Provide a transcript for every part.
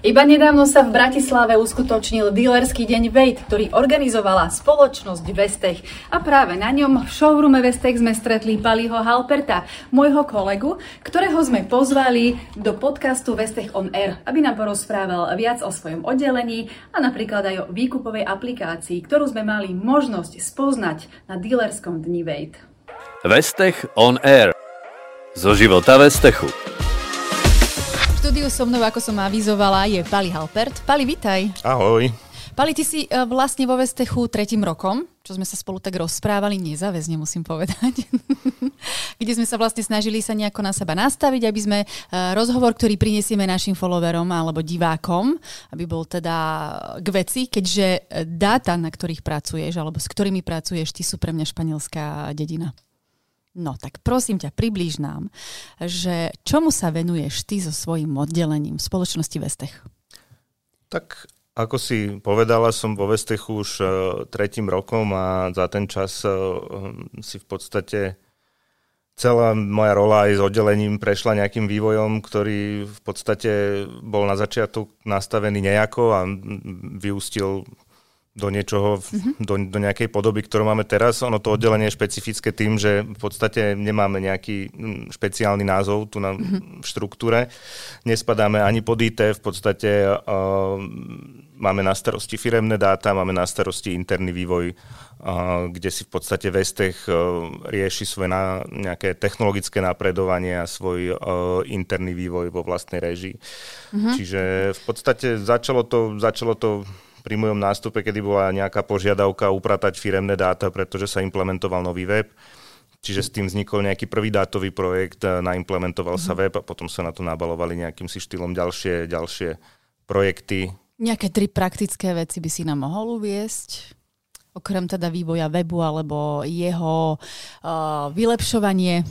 Iba nedávno sa v Bratislave uskutočnil dealerský deň Vejt, ktorý organizovala spoločnosť Vestech. A práve na ňom v showroome Vestech sme stretli Paliho Halperta, môjho kolegu, ktorého sme pozvali do podcastu Vestech on Air, aby nám porozprával viac o svojom oddelení a napríklad aj o výkupovej aplikácii, ktorú sme mali možnosť spoznať na dealerskom dni Vejt. Vestech on Air. Zo života Vestechu so mnou, ako som avizovala, je Pali Halpert. Pali, vitaj. Ahoj. Pali, ty si e, vlastne vo Vestechu tretím rokom, čo sme sa spolu tak rozprávali, nezáväzne musím povedať, kde sme sa vlastne snažili sa nejako na seba nastaviť, aby sme e, rozhovor, ktorý prinesieme našim followerom alebo divákom, aby bol teda k veci, keďže dáta, na ktorých pracuješ alebo s ktorými pracuješ, ty sú pre mňa španielská dedina. No tak prosím ťa, priblíž nám, že čomu sa venuješ ty so svojím oddelením v spoločnosti Vestech? Tak ako si povedala, som vo Vestechu už uh, tretím rokom a za ten čas uh, si v podstate celá moja rola aj s oddelením prešla nejakým vývojom, ktorý v podstate bol na začiatok nastavený nejako a vyústil do niečoho, mm-hmm. do, do nejakej podoby, ktorú máme teraz. Ono to oddelenie je špecifické tým, že v podstate nemáme nejaký mm, špeciálny názov tu na mm-hmm. štruktúre. Nespadáme ani pod IT, v podstate uh, máme na starosti firemné dáta, máme na starosti interný vývoj, uh, kde si v podstate Vestech uh, rieši svoje na, nejaké technologické napredovanie a svoj uh, interný vývoj vo vlastnej režii. Mm-hmm. Čiže v podstate začalo to, začalo to pri mojom nástupe, kedy bola nejaká požiadavka upratať firemné dáta, pretože sa implementoval nový web. Čiže s tým vznikol nejaký prvý dátový projekt, naimplementoval mm-hmm. sa mhm. web a potom sa na to nabalovali nejakým si štýlom ďalšie, ďalšie projekty. Nejaké tri praktické veci by si nám mohol uviesť? Okrem teda vývoja webu alebo jeho uh, vylepšovanie?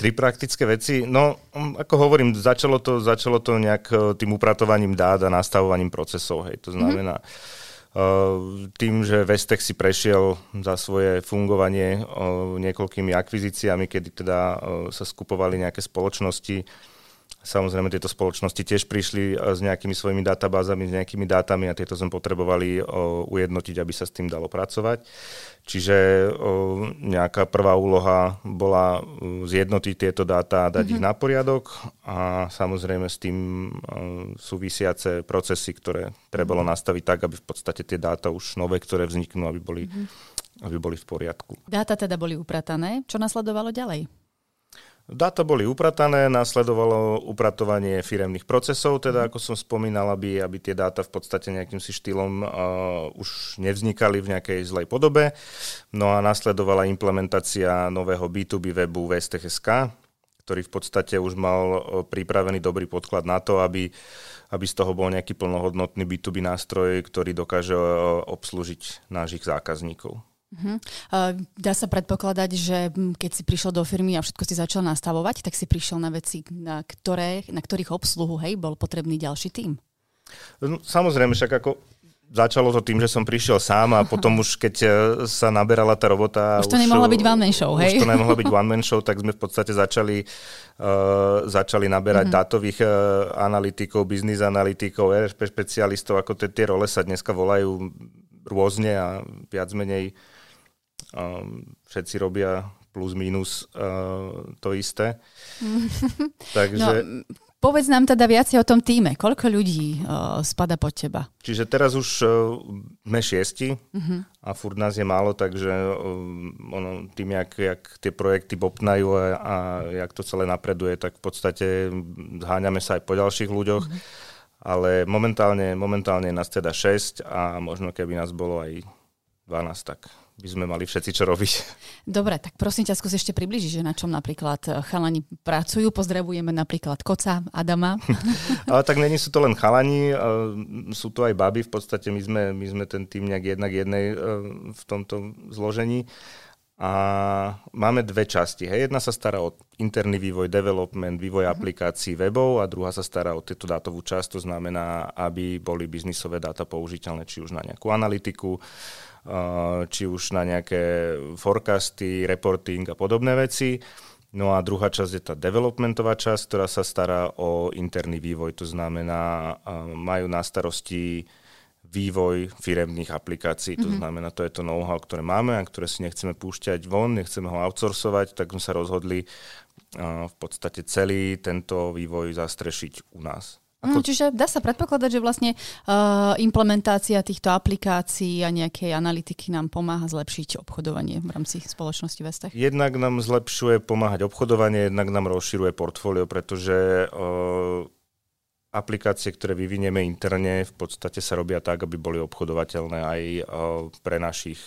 Tri praktické veci. No, um, ako hovorím, začalo to, začalo to nejak uh, tým upratovaním dát a nastavovaním procesov. Hej. To znamená, mm-hmm. tým, že Vestech si prešiel za svoje fungovanie uh, niekoľkými akvizíciami, kedy teda sa skupovali nejaké spoločnosti, Samozrejme, tieto spoločnosti tiež prišli s nejakými svojimi databázami, s nejakými dátami a tieto sme potrebovali ujednotiť, aby sa s tým dalo pracovať. Čiže o, nejaká prvá úloha bola zjednotiť tieto dáta a dať mm-hmm. ich na poriadok a samozrejme s tým o, súvisiace procesy, ktoré trebalo mm-hmm. nastaviť tak, aby v podstate tie dáta už nové, ktoré vzniknú, aby boli, mm-hmm. aby boli v poriadku. Dáta teda boli upratané. Čo nasledovalo ďalej? Dáta boli upratané, následovalo upratovanie firemných procesov, teda ako som spomínal, aby, aby tie dáta v podstate nejakým si štýlom uh, už nevznikali v nejakej zlej podobe. No a následovala implementácia nového B2B webu VSTSK, ktorý v podstate už mal uh, pripravený dobrý podklad na to, aby, aby z toho bol nejaký plnohodnotný B2B nástroj, ktorý dokáže uh, obslúžiť našich zákazníkov. Uh-huh. Dá sa predpokladať, že keď si prišiel do firmy a všetko si začal nastavovať, tak si prišiel na veci, na, ktoré, na ktorých obsluhu hej, bol potrebný ďalší tým. No, samozrejme, však ako začalo to tým, že som prišiel sám a potom už keď e, sa naberala tá robota... Už to už, nemohla byť one man show, hej? Už to nemohla byť one man show, tak sme v podstate začali, uh, začali naberať uh-huh. dátových uh, analytikov, biznis analytikov, RP špecialistov, ako tie role sa dneska volajú rôzne a viac menej uh, všetci robia plus minus uh, to isté. Takže... No, povedz nám teda viacej o tom týme. Koľko ľudí uh, spada pod teba? Čiže teraz už uh, sme šiesti uh-huh. a furt nás je málo, takže uh, ono, tým, jak, jak tie projekty bopnajú a, a jak to celé napreduje, tak v podstate zháňame sa aj po ďalších ľuďoch. Uh-huh. Ale momentálne, momentálne nás teda 6 a možno keby nás bolo aj 12, tak by sme mali všetci čo robiť. Dobre, tak prosím ťa, skús ešte približiť, že na čom napríklad eh, chalani pracujú. Pozdravujeme napríklad Koca, Adama. Ale tak není sú to len chalani, eh, sú to aj baby. V podstate my sme, my sme ten tým nejak jednak jednej eh, v tomto zložení. A máme dve časti. Hej. Jedna sa stará o interný vývoj, development, vývoj uh-huh. aplikácií webov a druhá sa stará o tieto dátovú časť, to znamená, aby boli biznisové dáta použiteľné či už na nejakú analytiku, či už na nejaké forecasty, reporting a podobné veci. No a druhá časť je tá developmentová časť, ktorá sa stará o interný vývoj. To znamená, majú na starosti vývoj firemných aplikácií. Mm-hmm. To mhm. znamená, to je to know-how, ktoré máme a ktoré si nechceme púšťať von, nechceme ho outsourcovať, tak sme sa rozhodli uh, v podstate celý tento vývoj zastrešiť u nás. Mm, čiže dá sa predpokladať, že vlastne uh, implementácia týchto aplikácií a nejakej analytiky nám pomáha zlepšiť obchodovanie v rámci spoločnosti Vestech? Jednak nám zlepšuje pomáhať obchodovanie, jednak nám rozširuje portfólio, pretože uh, aplikácie, ktoré vyvinieme interne, v podstate sa robia tak, aby boli obchodovateľné aj uh, pre našich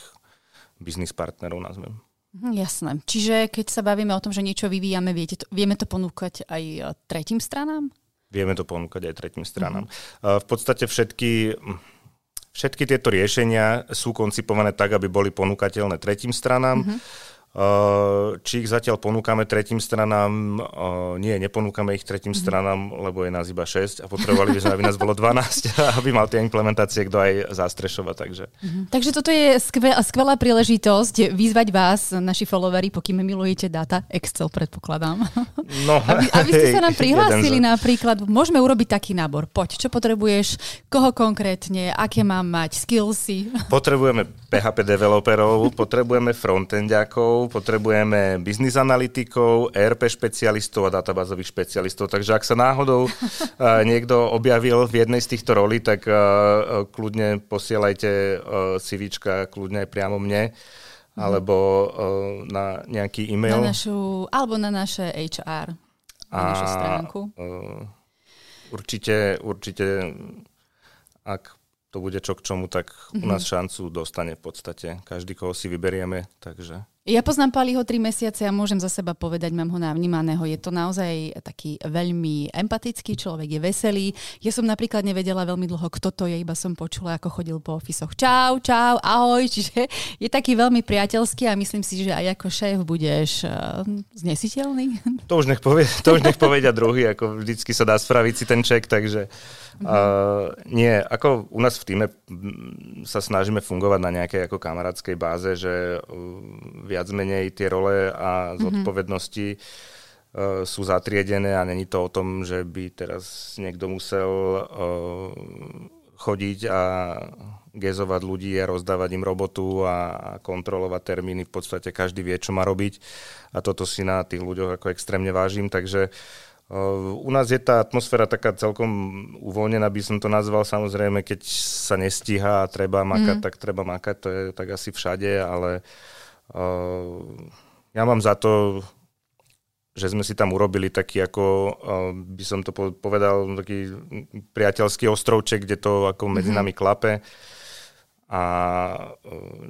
biznis partnerov, nazvem. Mhm, jasné. Čiže keď sa bavíme o tom, že niečo vyvíjame, viete to, vieme to ponúkať aj tretím stranám? Vieme to ponúkať aj tretím stranám. Mm-hmm. V podstate všetky, všetky tieto riešenia sú koncipované tak, aby boli ponúkateľné tretím stranám. Mm-hmm či ich zatiaľ ponúkame tretím stranám, uh, nie, neponúkame ich tretím mm-hmm. stranám, lebo je nás iba 6 a potrebovali by sme, aby nás bolo 12, aby mal tie implementácie kto aj zastrešovať. Takže. Mm-hmm. takže toto je skvelá, skvelá príležitosť vyzvať vás, naši followery, pokým milujete data, Excel predpokladám. No, aby, aby ste sa nám prihlásili napríklad, môžeme urobiť taký nábor. Poď, čo potrebuješ, koho konkrétne, aké mám mať, skillsy. Potrebujeme PHP developerov, potrebujeme frontendiakov, potrebujeme biznis analytikov, ERP špecialistov a databázových špecialistov. Takže ak sa náhodou niekto objavil v jednej z týchto rolí, tak kľudne posielajte CVčka, kľudne aj priamo mne mhm. alebo na nejaký e-mail. Na našu, alebo na naše HR, na a, našu stránku. Určite, určite, ak to bude čo k čomu, tak u mhm. nás šancu dostane v podstate každý, koho si vyberieme. Takže ja poznám Paliho tri mesiace a môžem za seba povedať, mám ho navnímaného. Je to naozaj taký veľmi empatický človek, je veselý. Ja som napríklad nevedela veľmi dlho, kto to je, iba som počula, ako chodil po ofisoch. Čau, čau, ahoj. Čiže je taký veľmi priateľský a myslím si, že aj ako šéf budeš uh, znesiteľný. To už nech, povie, to už nech povedia druhý, ako vždycky sa dá spraviť si ten ček, takže uh, nie, ako u nás v týme sa snažíme fungovať na nejakej ako kamarádskej báze, že uh, viac menej tie role a mhm. zodpovednosti mm-hmm. sú zatriedené a není to o tom, že by teraz niekto musel uh, chodiť a gezovať ľudí a rozdávať im robotu a kontrolovať termíny. V podstate každý vie, čo má robiť a toto si na tých ľuďoch ako extrémne vážim, takže uh, u nás je tá atmosféra taká celkom uvoľnená, by som to nazval. Samozrejme, keď sa nestíha a treba makať, mm. tak treba makať, to je tak asi všade, ale uh, ja mám za to, že sme si tam urobili taký ako, by som to povedal, taký priateľský ostrovček, kde to ako medzi mm-hmm. nami klape a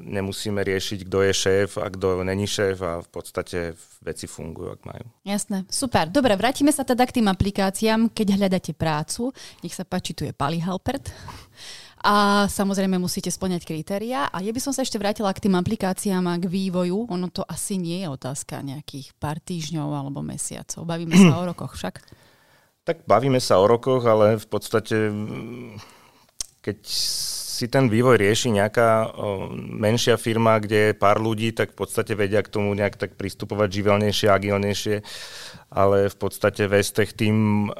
nemusíme riešiť, kto je šéf a kto není šéf a v podstate veci fungujú, ak majú. Jasné, super. Dobre, vrátime sa teda k tým aplikáciám. Keď hľadáte prácu, nech sa páči, tu je Pali Halpert a samozrejme musíte splňať kritéria. A ja by som sa ešte vrátila k tým aplikáciám a k vývoju. Ono to asi nie je otázka nejakých pár týždňov alebo mesiacov. Bavíme sa o rokoch však. Tak bavíme sa o rokoch, ale v podstate keď si ten vývoj rieši nejaká menšia firma, kde je pár ľudí, tak v podstate vedia k tomu nejak tak pristupovať živelnejšie, agilnejšie, ale v podstate Vestech tým,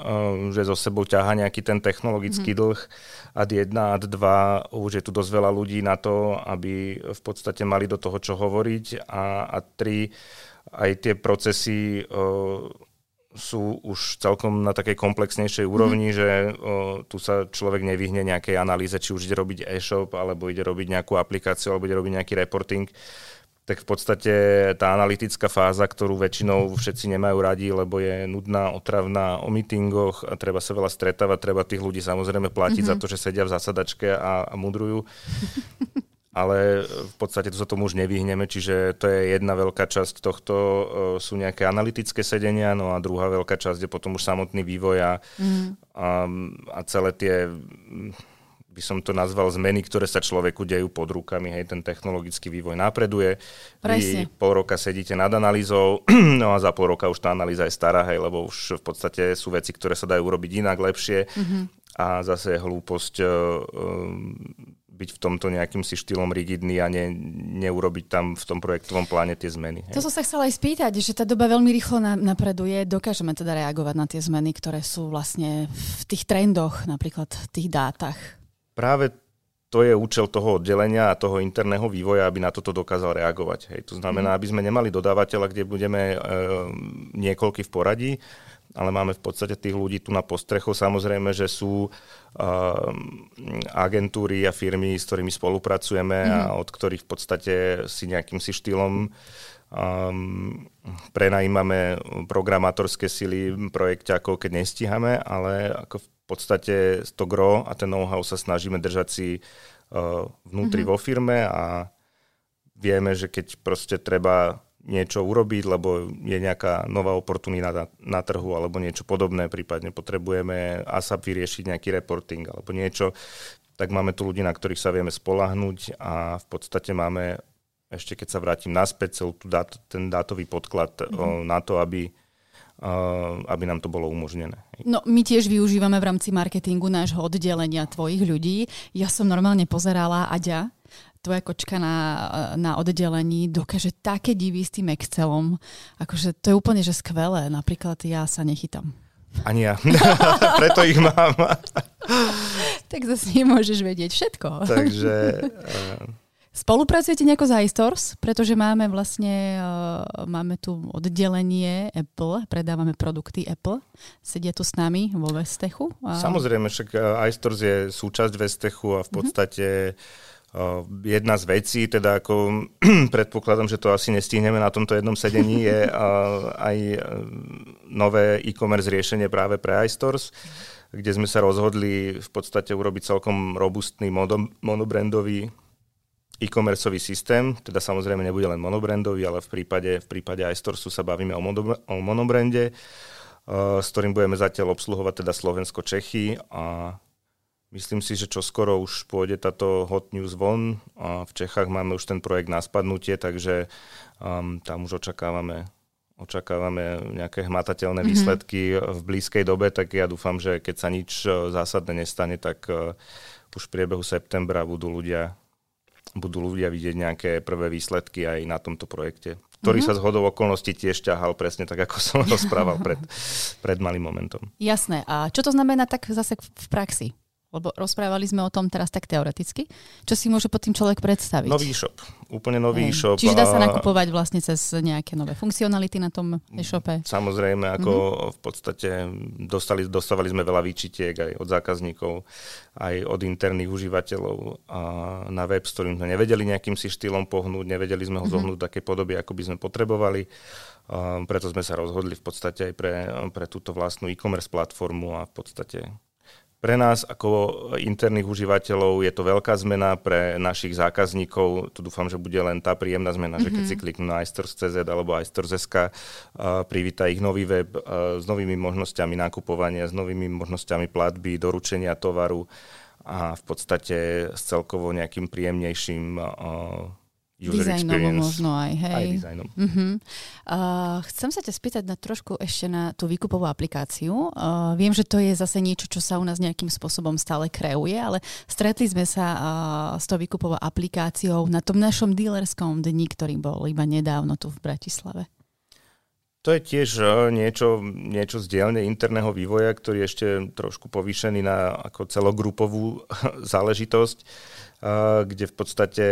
že zo sebou ťaha nejaký ten technologický mm-hmm. dlh, ad 1, ad 2, už je tu dosť veľa ľudí na to, aby v podstate mali do toho čo hovoriť. A ad 3, aj tie procesy sú už celkom na takej komplexnejšej úrovni, mm. že o, tu sa človek nevyhne nejakej analýze, či už ide robiť e-shop, alebo ide robiť nejakú aplikáciu, alebo ide robiť nejaký reporting. Tak v podstate tá analytická fáza, ktorú väčšinou všetci nemajú radi, lebo je nudná, otravná o meetingoch a treba sa veľa stretávať, treba tých ľudí samozrejme platiť mm-hmm. za to, že sedia v zasadačke a, a mudrujú. ale v podstate tu sa tomu už nevyhneme, čiže to je jedna veľká časť tohto, e, sú nejaké analytické sedenia, no a druhá veľká časť je potom už samotný vývoj a, mm. a, a celé tie by som to nazval zmeny, ktoré sa človeku dejú pod rukami, hej, ten technologický vývoj napreduje. Presne. Vy pol roka sedíte nad analýzou, no a za pol roka už tá analýza je stará, hej, lebo už v podstate sú veci, ktoré sa dajú urobiť inak, lepšie. Mm-hmm. A zase je hlúposť by byť v tomto nejakým si štýlom rigidný a ne, neurobiť tam v tom projektovom pláne tie zmeny. Hej. To som sa chcela aj spýtať, že tá doba veľmi rýchlo napreduje. Dokážeme teda reagovať na tie zmeny, ktoré sú vlastne v tých trendoch, napríklad v tých dátach? Práve to je účel toho oddelenia a toho interného vývoja, aby na toto dokázal reagovať. Hej. To znamená, mhm. aby sme nemali dodávateľa, kde budeme e, niekoľky v poradí, ale máme v podstate tých ľudí tu na postrechu. Samozrejme, že sú uh, agentúry a firmy, s ktorými spolupracujeme mm. a mhm. od ktorých v podstate si nejakým si štýlom um, prenajímame programátorské sily projekťákov, keď nestíhame, ale ako v podstate to gro a ten know-how sa snažíme držať si uh, vnútri mm-hmm. vo firme a vieme, že keď proste treba niečo urobiť, lebo je nejaká nová oportunita na, na trhu alebo niečo podobné, prípadne potrebujeme ASAP vyriešiť nejaký reporting alebo niečo, tak máme tu ľudí, na ktorých sa vieme spolahnuť a v podstate máme, ešte keď sa vrátim naspäť, celú tú dát, ten dátový podklad mm-hmm. na to, aby aby nám to bolo umožnené. No, my tiež využívame v rámci marketingu nášho oddelenia tvojich ľudí. Ja som normálne pozerala Aďa, tvoja kočka na, na oddelení dokáže také divy s tým Excelom. Akože to je úplne že skvelé. Napríklad ja sa nechytám. Ani ja. Preto ich mám. tak zase nemôžeš vedieť všetko. Takže... Uh... Spolupracujete nejako s iStores? Pretože máme vlastne, uh, máme tu oddelenie Apple, predávame produkty Apple. Sedia tu s nami vo Vestechu. A... Samozrejme, však iStores je súčasť Vestechu a v mhm. podstate mm-hmm jedna z vecí, teda ako predpokladám, že to asi nestihneme na tomto jednom sedení, je aj e, nové e-commerce riešenie práve pre iStores, kde sme sa rozhodli v podstate urobiť celkom robustný monobrandový e-commerceový systém, teda samozrejme nebude len monobrandový, ale v prípade, v prípade iStoresu sa bavíme o, o monobrande, s ktorým budeme zatiaľ obsluhovať teda Slovensko-Čechy a Myslím si, že čo skoro už pôjde táto hot news von. A v Čechách máme už ten projekt na spadnutie, takže um, tam už očakávame očakávame nejaké hmatateľné mm-hmm. výsledky v blízkej dobe, tak ja dúfam, že keď sa nič uh, zásadné nestane, tak uh, už v priebehu septembra budú ľudia, budú ľudia vidieť nejaké prvé výsledky aj na tomto projekte, ktorý mm-hmm. sa z hodou okolností tiež ťahal presne tak, ako som rozprával pred, pred malým momentom. Jasné. A čo to znamená tak zase v praxi? Lebo rozprávali sme o tom teraz tak teoreticky. Čo si môže pod tým človek predstaviť? Nový e-shop. Úplne nový e-shop. Čiže dá sa nakupovať vlastne cez nejaké nové funkcionality na tom e-shope? Samozrejme, ako mm-hmm. v podstate dostali, dostávali sme veľa výčitiek aj od zákazníkov, aj od interných užívateľov a na web, s ktorým sme nevedeli nejakým si štýlom pohnúť, nevedeli sme ho mm-hmm. zohnúť v takej podobe, ako by sme potrebovali. A preto sme sa rozhodli v podstate aj pre, pre túto vlastnú e-commerce platformu a v podstate pre nás ako interných užívateľov je to veľká zmena, pre našich zákazníkov to dúfam, že bude len tá príjemná zmena, mm-hmm. že keď si mhm. kliknú na iStores.cz alebo iStores.sk, privíta ich nový web s novými možnosťami nakupovania, s novými možnosťami platby, doručenia tovaru a v podstate s celkovo nejakým príjemnejším user Dizajnovo možno aj, hej. Aj dizajnom. Uh-huh. Uh, chcem sa ťa spýtať na trošku ešte na tú výkupovú aplikáciu. Uh, viem, že to je zase niečo, čo sa u nás nejakým spôsobom stále kreuje, ale stretli sme sa uh, s tou výkupovou aplikáciou na tom našom dealerskom dni, ktorý bol iba nedávno tu v Bratislave. To je tiež niečo, niečo z dielne interného vývoja, ktorý je ešte trošku povýšený na ako celogrupovú záležitosť kde v podstate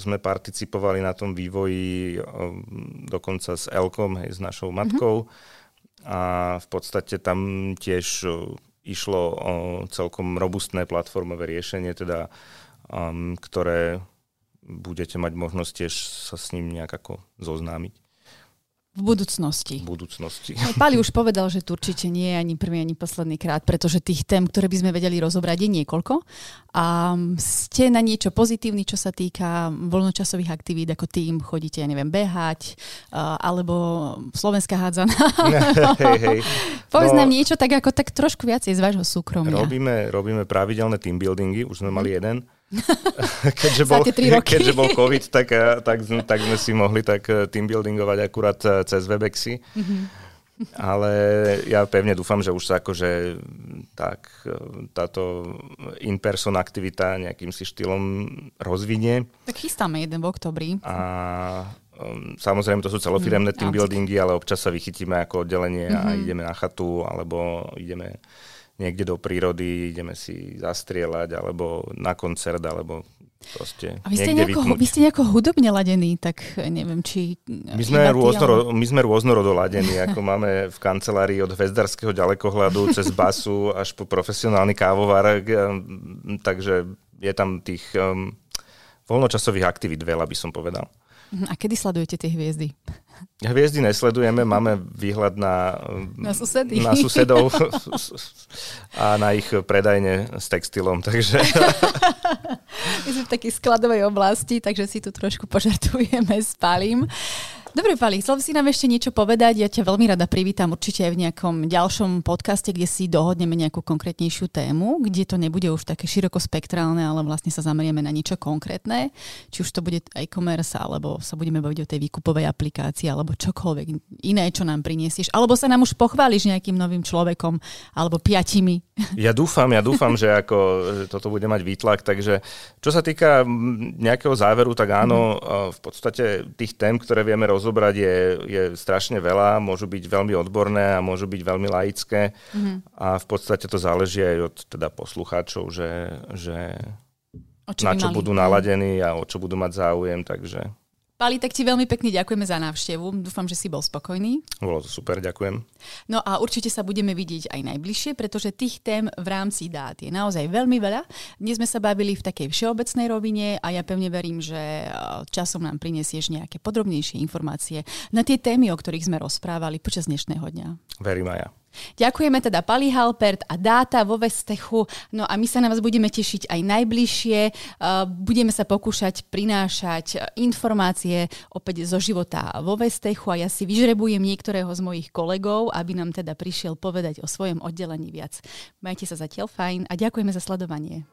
sme participovali na tom vývoji dokonca s Elkom, hej, s našou mhm. matkou. Mm-hmm. A v podstate tam tiež išlo o celkom robustné platformové riešenie, teda, um, ktoré budete mať možnosť tiež sa s ním nejak ako zoznámiť. V budúcnosti. V budúcnosti. Pali už povedal, že tu určite nie je ani prvý, ani posledný krát, pretože tých tém, ktoré by sme vedeli rozobrať, je niekoľko. A ste na niečo pozitívny, čo sa týka voľnočasových aktivít, ako tým chodíte, ja neviem, behať, alebo slovenská hádzana. hej, hej. Povedz no, nám niečo tak ako tak trošku viacej z vášho súkromia. Robíme, robíme pravidelné team buildingy, už sme mali jeden keďže, bol, keďže bol COVID, tak, eh, tak, tak sme si mohli tak eh, team buildingovať akurát eh, cez Webexy. Mm-hmm. ale ja pevne dúfam, že už sa akože tak táto in-person aktivita nejakým si štýlom rozvinie. Tak chystáme jeden v oktobri. A um, samozrejme to sú celofiremné mm, team buildingy, ale občas sa vychytíme ako oddelenie mm-hmm. a mhm. ideme na chatu, alebo ideme niekde do prírody, ideme si zastrieľať, alebo na koncert, alebo proste A vy ste, nejako, vy ste nejako hudobne ladení, tak neviem, či... My sme, rôznoro, my sme rôznorodo ladení, ako máme v kancelárii od hvezdarského ďalekohľadu cez basu až po profesionálny kávovar, takže je tam tých um, voľnočasových aktivít veľa, by som povedal. Mhm, a kedy sledujete tie hviezdy? Hviezdy nesledujeme, máme výhľad na, na, susedy. na susedov a na ich predajne s textilom. Takže... My sme v takej skladovej oblasti, takže si tu trošku požartujeme s palím. Dobre, Pali, chcel si nám ešte niečo povedať. Ja ťa veľmi rada privítam určite aj v nejakom ďalšom podcaste, kde si dohodneme nejakú konkrétnejšiu tému, kde to nebude už také širokospektrálne, ale vlastne sa zamerieme na niečo konkrétne. Či už to bude e-commerce, alebo sa budeme baviť o tej výkupovej aplikácii, alebo čokoľvek iné, čo nám priniesieš. Alebo sa nám už pochváliš nejakým novým človekom, alebo piatimi. Ja dúfam, ja dúfam, že ako že toto bude mať výtlak. Takže čo sa týka nejakého záveru, tak áno, mm-hmm. v podstate tých tém, ktoré vieme roz rozobrať je, je strašne veľa, môžu byť veľmi odborné a môžu byť veľmi laické mm-hmm. a v podstate to záleží aj od teda poslucháčov, že, že čo na čo budú naladení a o čo budú mať záujem, takže... Pali, tak ti veľmi pekne ďakujeme za návštevu. Dúfam, že si bol spokojný. Bolo to super, ďakujem. No a určite sa budeme vidieť aj najbližšie, pretože tých tém v rámci dát je naozaj veľmi veľa. Dnes sme sa bavili v takej všeobecnej rovine a ja pevne verím, že e, časom nám prinesieš nejaké podrobnejšie informácie na tie témy, o ktorých sme rozprávali počas dnešného dňa. Verím aj ja. Ďakujeme teda Pali Halpert a Dáta vo Vestechu. No a my sa na vás budeme tešiť aj najbližšie. Budeme sa pokúšať prinášať informácie opäť zo života vo Vestechu a ja si vyžrebujem niektorého z mojich kolegov, aby nám teda prišiel povedať o svojom oddelení viac. Majte sa zatiaľ fajn a ďakujeme za sledovanie.